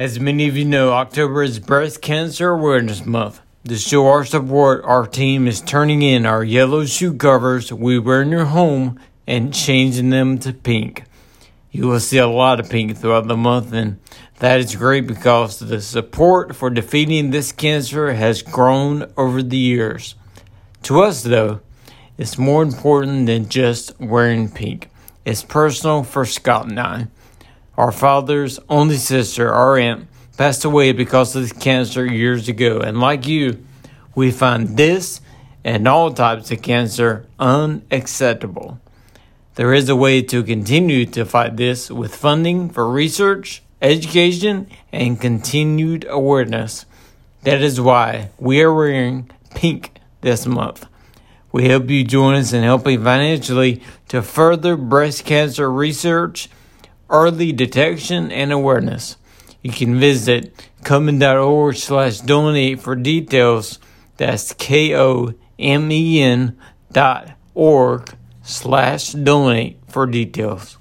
As many of you know, October is Breast Cancer Awareness Month. To show our support, our team is turning in our yellow shoe covers we wear in your home and changing them to pink. You will see a lot of pink throughout the month, and that is great because the support for defeating this cancer has grown over the years. To us, though, it's more important than just wearing pink. It's personal for Scott and I. Our father's only sister, our aunt, passed away because of cancer years ago. And like you, we find this and all types of cancer unacceptable. There is a way to continue to fight this with funding for research, education, and continued awareness. That is why we are wearing pink this month. We hope you join us in helping financially to further breast cancer research early detection and awareness. You can visit komen.org slash donate for details. That's K-O-M-E-N dot org slash donate for details.